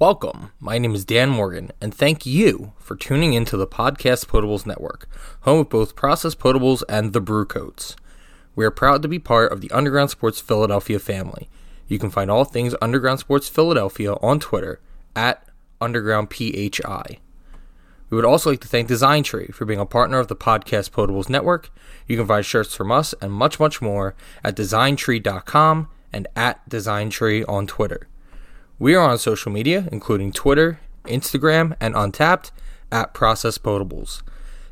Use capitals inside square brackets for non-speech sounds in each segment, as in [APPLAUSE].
Welcome. My name is Dan Morgan, and thank you for tuning into the Podcast Potables Network, home of both Process Potables and the Brew Coats. We are proud to be part of the Underground Sports Philadelphia family. You can find all things Underground Sports Philadelphia on Twitter at UndergroundPHI. We would also like to thank Design Tree for being a partner of the Podcast Potables Network. You can find shirts from us and much, much more at designtree.com and at designtree on Twitter. We are on social media, including Twitter, Instagram, and Untappd at Process Potables.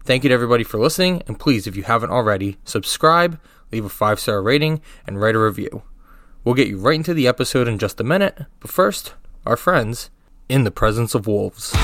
Thank you to everybody for listening, and please, if you haven't already, subscribe, leave a five star rating, and write a review. We'll get you right into the episode in just a minute, but first, our friends in the presence of wolves.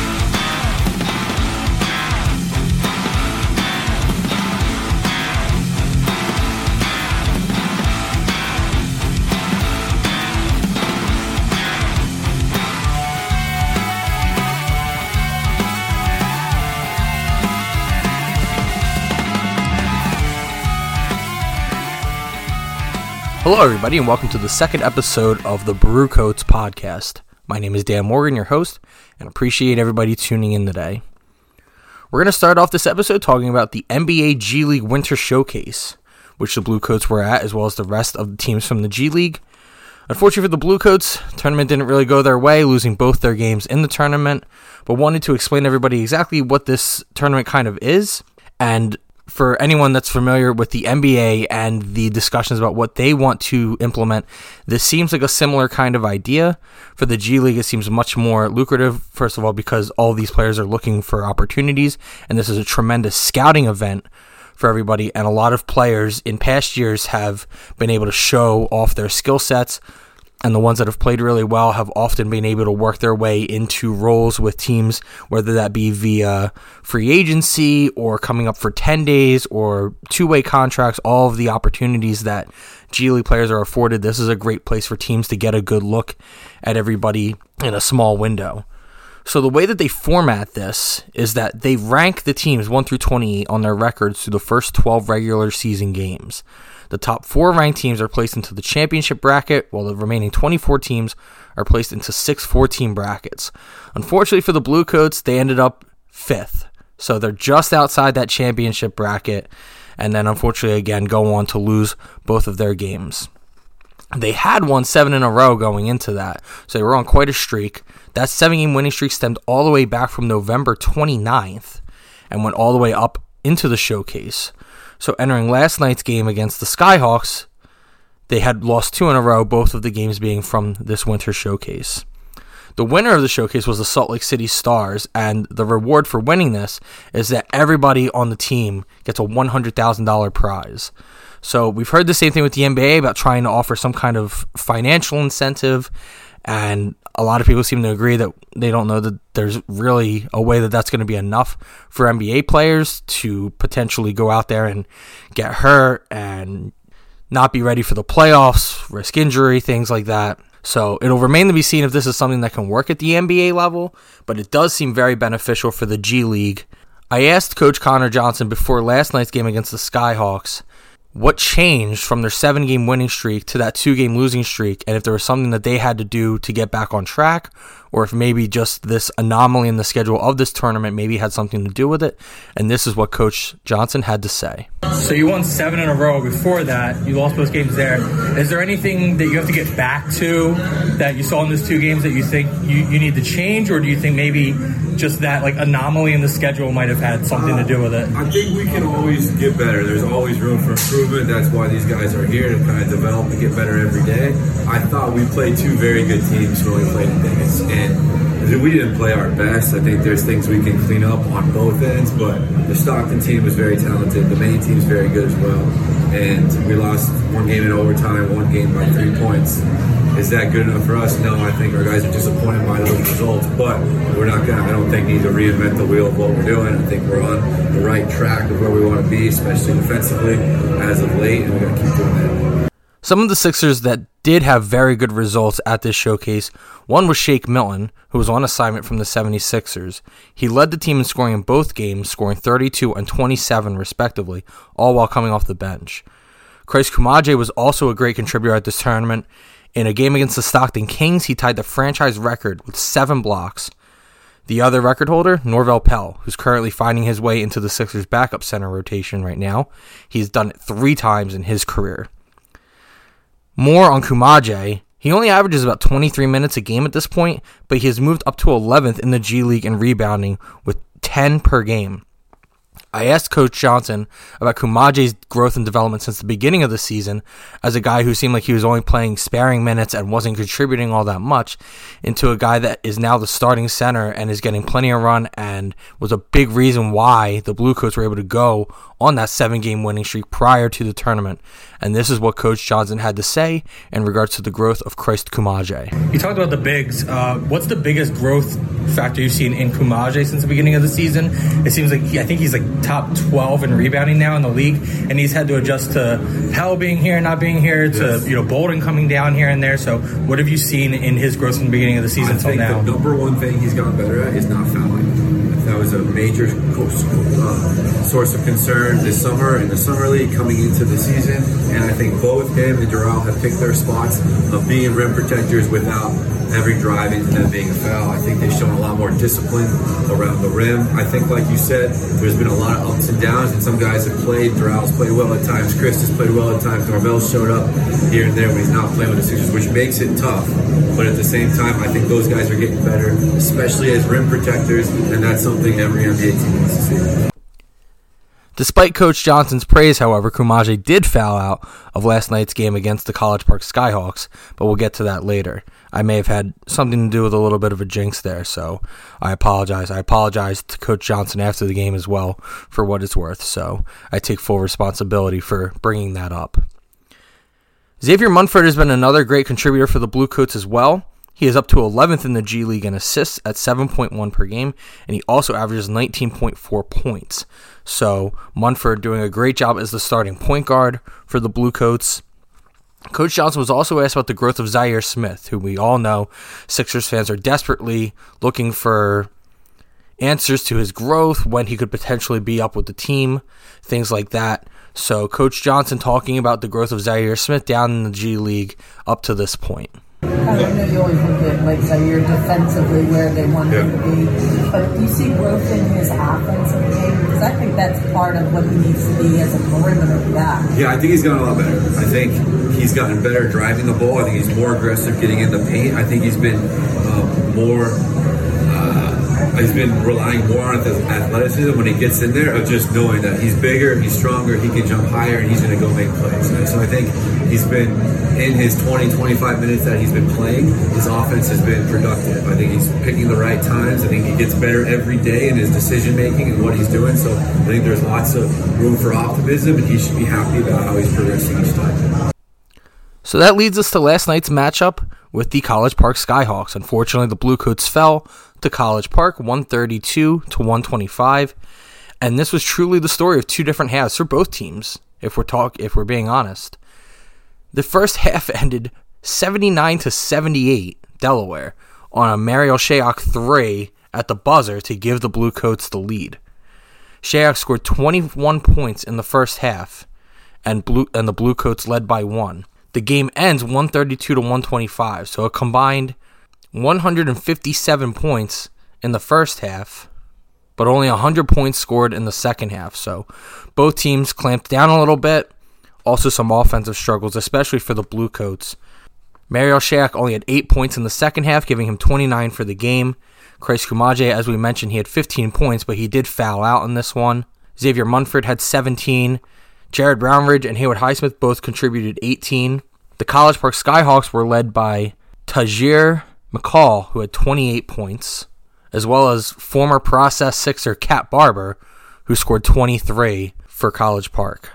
Hello, everybody, and welcome to the second episode of the Brew Coats podcast. My name is Dan Morgan, your host, and appreciate everybody tuning in today. We're going to start off this episode talking about the NBA G League Winter Showcase, which the Blue Coats were at, as well as the rest of the teams from the G League. Unfortunately for the Blue Coats, tournament didn't really go their way, losing both their games in the tournament, but wanted to explain to everybody exactly what this tournament kind of is and for anyone that's familiar with the NBA and the discussions about what they want to implement, this seems like a similar kind of idea. For the G League, it seems much more lucrative, first of all, because all these players are looking for opportunities, and this is a tremendous scouting event for everybody. And a lot of players in past years have been able to show off their skill sets, and the ones that have played really well have often been able to work their way into roles with teams, whether that be via free agency or coming up for 10 days or two way contracts, all of the opportunities that G League players are afforded. This is a great place for teams to get a good look at everybody in a small window. So the way that they format this is that they rank the teams 1 through 28 on their records through the first 12 regular season games. The top four ranked teams are placed into the championship bracket, while the remaining 24 teams are placed into six 14 brackets. Unfortunately for the Bluecoats, they ended up fifth. So they're just outside that championship bracket, and then unfortunately, again, go on to lose both of their games. They had won seven in a row going into that, so they were on quite a streak. That seven game winning streak stemmed all the way back from November 29th and went all the way up into the showcase. So entering last night's game against the Skyhawks, they had lost two in a row, both of the games being from this winter showcase. The winner of the showcase was the Salt Lake City Stars, and the reward for winning this is that everybody on the team gets a $100,000 prize. So we've heard the same thing with the NBA about trying to offer some kind of financial incentive, and a lot of people seem to agree that they don't know that there's really a way that that's going to be enough for NBA players to potentially go out there and get hurt and not be ready for the playoffs, risk injury, things like that. So it'll remain to be seen if this is something that can work at the NBA level, but it does seem very beneficial for the G League. I asked Coach Connor Johnson before last night's game against the Skyhawks what changed from their seven game winning streak to that two game losing streak, and if there was something that they had to do to get back on track, or if maybe just this anomaly in the schedule of this tournament maybe had something to do with it. And this is what Coach Johnson had to say. So you won seven in a row before that. You lost both games there. Is there anything that you have to get back to that you saw in those two games that you think you, you need to change, or do you think maybe just that like anomaly in the schedule might have had something to do with it? I think we can always get better. There's always room for improvement. That's why these guys are here to kind of develop and get better every day. I thought we played two very good teams when we played in Vegas, and we didn't play our best. I think there's things we can clean up on both ends, but the Stockton team was very talented. The Maine team's very good as well, and we lost one game in overtime, one game by three points. Is that good enough for us? No, I think our guys are disappointed by those results, but we're not gonna. I don't think need to reinvent the wheel of what we're doing. I think we're on the right track of where we want to be, especially defensively as of late, and we're gonna keep doing that. Some of the Sixers that did have very good results at this showcase. One was Shake Milton, who was on assignment from the 76ers. He led the team in scoring in both games, scoring 32 and 27 respectively, all while coming off the bench. Chris Koumadje was also a great contributor at this tournament. In a game against the Stockton Kings, he tied the franchise record with seven blocks. The other record holder, Norvel Pelle, who's currently finding his way into the Sixers' backup center rotation right now. He's done it three times in his career. More on Koumadje. He only averages about 23 minutes a game at this point, but he has moved up to 11th in the G League in rebounding with 10 per game. I asked Coach Johnson about Koumadje's growth and development since the beginning of the season as a guy who seemed like he was only playing sparing minutes and wasn't contributing all that much into a guy that is now the starting center and is getting plenty of run and was a big reason why the Bluecoats were able to go on that seven game winning streak prior to the tournament. And this is what Coach Johnson had to say in regards to the growth of Christ Koumadje. You talked about the bigs. Uh, what's the biggest growth factor you've seen in Koumadje since the beginning of the season? It seems like he, I think he's like top 12 in rebounding now in the league, and he's had to adjust to Pelle being here, not being here, to yes. you know Bolden coming down here and there. So, what have you seen in his growth from the beginning of the season until now? The number one thing he's gotten better at is not fouling. That was a major uh, source of concern this summer in the summer league coming into the season, and I think both him and Doral have picked their spots of being rim protectors without every drive into them being a foul. I think they've shown a lot more discipline around the rim. I think, like you said, there's been a lot of ups and downs, and some guys have played. Doral's played well at times. Chris has played well at times. Norvel showed up here and there when he's not playing with the Sixers, which makes it tough. But at the same time, I think those guys are getting better, especially as rim protectors, and that's something team wants to see. Despite Coach Johnson's praise, however, Koumadje did foul out of last night's game against the College Park Skyhawks, but we'll get to that later. I may have had something to do with a little bit of a jinx there, so I apologize. I apologize to Coach Johnson after the game as well for what it's worth, so I take full responsibility for bringing that up. Xavier Munford has been another great contributor for the Bluecoats as well. He is up to 11th in the G League in assists at 7.1 per game, and he also averages 19.4 points. So Munford doing a great job as the starting point guard for the Bluecoats. Coach Johnson was also asked about the growth of Zhaire Smith, who we all know Sixers fans are desperately looking for answers to his growth, when he could potentially be up with the team, things like that. So, Coach Johnson talking about the growth of Zhaire Smith down in the G League up to this point. I know you always look at like Zhaire defensively where they want yeah. him to be, but do you see growth in his offensive game? Because I think that's part of what he needs to be as a perimeter guy. Yeah, I think he's gotten a lot better. I think he's gotten better driving the ball. I think he's more aggressive getting in the paint. I think he's been um, more he's been relying more on his athleticism when he gets in there of just knowing that he's bigger, he's stronger, he can jump higher, and he's going to go make plays. And so I think he's been in his 20, 25 minutes that he's been playing, his offense has been productive. I think he's picking the right times. I think he gets better every day in his decision making and what he's doing. So I think there's lots of room for optimism, and he should be happy about how he's progressing each time. So that leads us to last night's matchup with the College Park Skyhawks. Unfortunately, the Bluecoats fell to College Park 132 to 125. And this was truly the story of two different halves for both teams, if we're talk if we're being honest. The first half [LAUGHS] ended 79 to 78 Delaware on a Marial Shayok 3 at the buzzer to give the Bluecoats the lead. Shayok scored 21 points in the first half, and blue and the Bluecoats led by one. The game ends 132 to 125, so a combined 157 points in the first half, but only 100 points scored in the second half. So both teams clamped down a little bit. Also, some offensive struggles, especially for the Bluecoats. Marial Shayok only had 8 points in the second half, giving him 29 for the game. Christ Koumadje, as we mentioned, he had 15 points, but he did foul out in this one. Xavier Munford had 17. Jared Brownridge and Haywood Highsmith both contributed 18. The College Park Skyhawks were led by Tahjere McCall, who had 28 points, as well as former process Sixer Cat Barber, who scored 23 for College Park.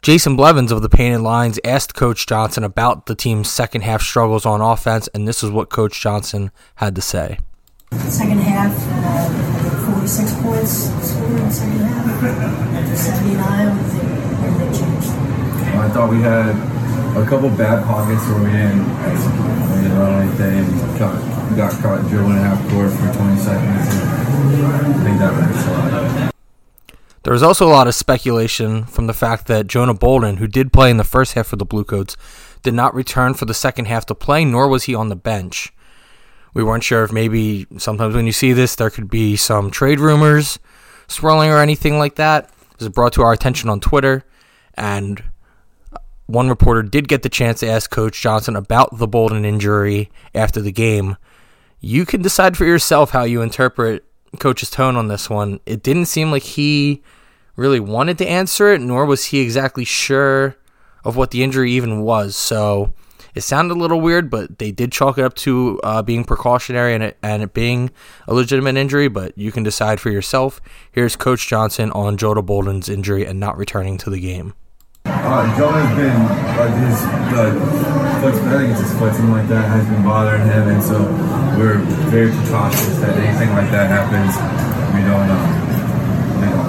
Jason Blevins of the Painted Lines asked Coach Johnson about the team's second half struggles on offense, and this is what Coach Johnson had to say. Second half, uh, 46 points scored in the second half, 79. What did they change? I thought we had a couple bad pockets where we didn't run anything got, got caught dribbling half court for 20 seconds. I think that a lot. There was also a lot of speculation from the fact that Jonah Bolden, who did play in the first half for the Bluecoats, did not return for the second half to play, nor was he on the bench. We weren't sure if maybe sometimes when you see this, there could be some trade rumors swirling or anything like that. This was brought to our attention on Twitter, and one reporter did get the chance to ask Coach Johnson about the Bolden injury after the game. You can decide for yourself how you interpret Coach's tone on this one. It didn't seem like he really wanted to answer it, nor was he exactly sure of what the injury even was. So it sounded a little weird, but they did chalk it up to uh, being precautionary and it, and it being a legitimate injury. But you can decide for yourself. Here's Coach Johnson on Jonah Bolden's injury and not returning to the game. Uh, Jonah's been uh, his the foot, I think his something like that, has been bothering him, and so we're very precautious that anything like that happens, we don't um, you know,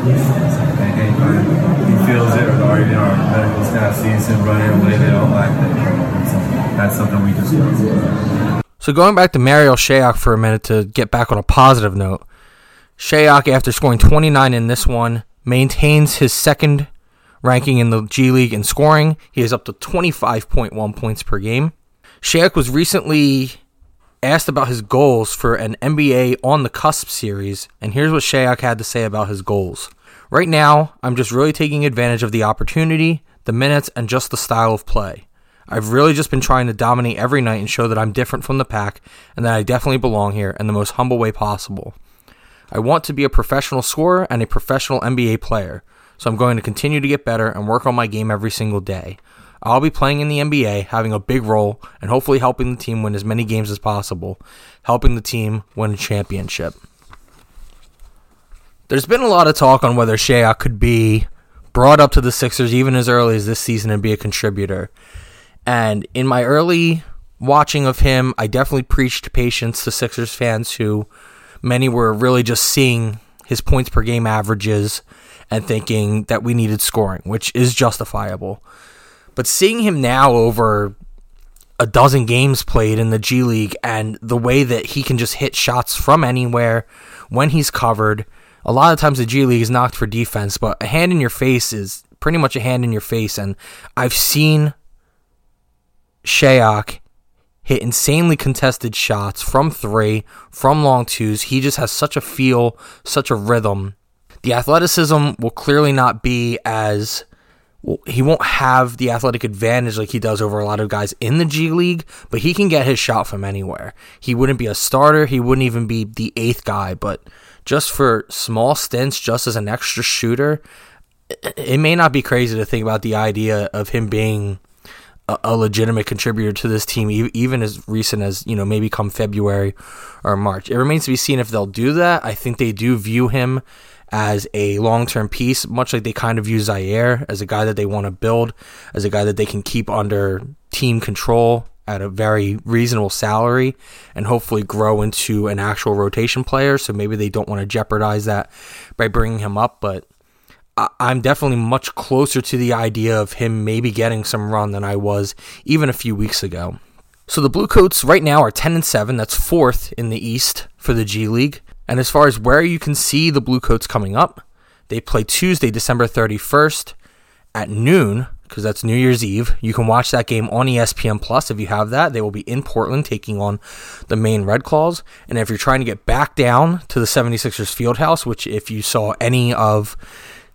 anytime he feels it or know, our medical staff sees him running away, they don't like that. That's something we just. So going back to Marial Shayok for a minute to get back on a positive note, Shayok, after scoring 29 in this one, maintains his second ranking in the G League in scoring. He is up to 25.1 points per game. Shayok was recently asked about his goals for an NBA on the cusp series, and here's what Shayok had to say about his goals. Right now, I'm just really taking advantage of the opportunity, the minutes, and just the style of play. I've really just been trying to dominate every night and show that I'm different from the pack and that I definitely belong here in the most humble way possible. I want to be a professional scorer and a professional NBA player, so I'm going to continue to get better and work on my game every single day. I'll be playing in the NBA, having a big role, and hopefully helping the team win as many games as possible, helping the team win a championship. There's been a lot of talk on whether Shea could be brought up to the Sixers even as early as this season and be a contributor. And in my early watching of him, I definitely preached patience to Sixers fans who many were really just seeing his points per game averages and thinking that we needed scoring, which is justifiable. But seeing him now over a dozen games played in the G League and the way that he can just hit shots from anywhere when he's covered, a lot of times the G League is knocked for defense, but a hand in your face is pretty much a hand in your face. And I've seen Shayok hit insanely contested shots from three, from long twos. He just has such a feel, such a rhythm. The athleticism will clearly not be as he won't have the athletic advantage like he does over a lot of guys in the G League, but he can get his shot from anywhere. He wouldn't be a starter, he wouldn't even be the eighth guy, but just for small stints, just as an extra shooter, it may not be crazy to think about the idea of him being a legitimate contributor to this team, even as recent as, you know, maybe come February or March. It remains to be seen if they'll do that. I think they do view him as a long term piece, much like they kind of view Zhaire as a guy that they want to build, as a guy that they can keep under team control at a very reasonable salary and hopefully grow into an actual rotation player. So maybe they don't want to jeopardize that by bringing him up, but I'm definitely much closer to the idea of him maybe getting some run than I was even a few weeks ago. So the Bluecoats right now are 10 and 7. That's fourth in the East for the G League. And as far as where you can see the Bluecoats coming up, they play Tuesday, December 31st at noon because that's New Year's Eve. You can watch that game on ESPN Plus if you have that. They will be in Portland taking on the Maine Red Claws. And if you're trying to get back down to the 76ers Fieldhouse, which if you saw any of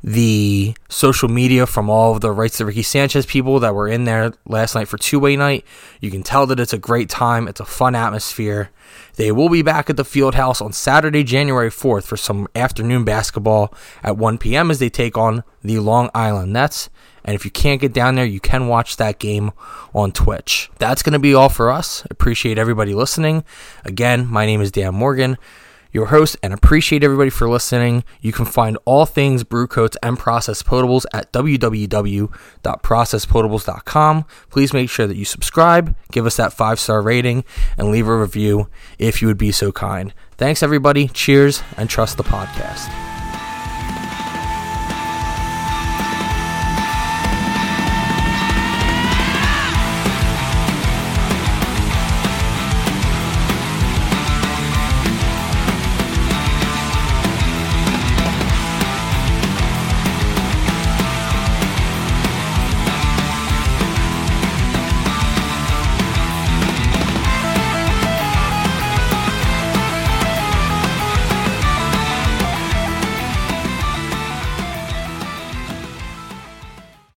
the social media from all of the rights to Ricky Sanchez people that were in there last night for two way night. You can tell that it's a great time. It's a fun atmosphere. They will be back at the field house on Saturday, January 4th for some afternoon basketball at 1 p.m. as they take on the Long Island Nets. And if you can't get down there, you can watch that game on Twitch. That's going to be all for us. Appreciate everybody listening. Again, my name is Dan Morgan your host, and appreciate everybody for listening. You can find all things brew coats and process potables at www.processpotables.com. Please make sure that you subscribe, give us that five star rating, and leave a review if you would be so kind. Thanks, everybody. Cheers, and trust the podcast.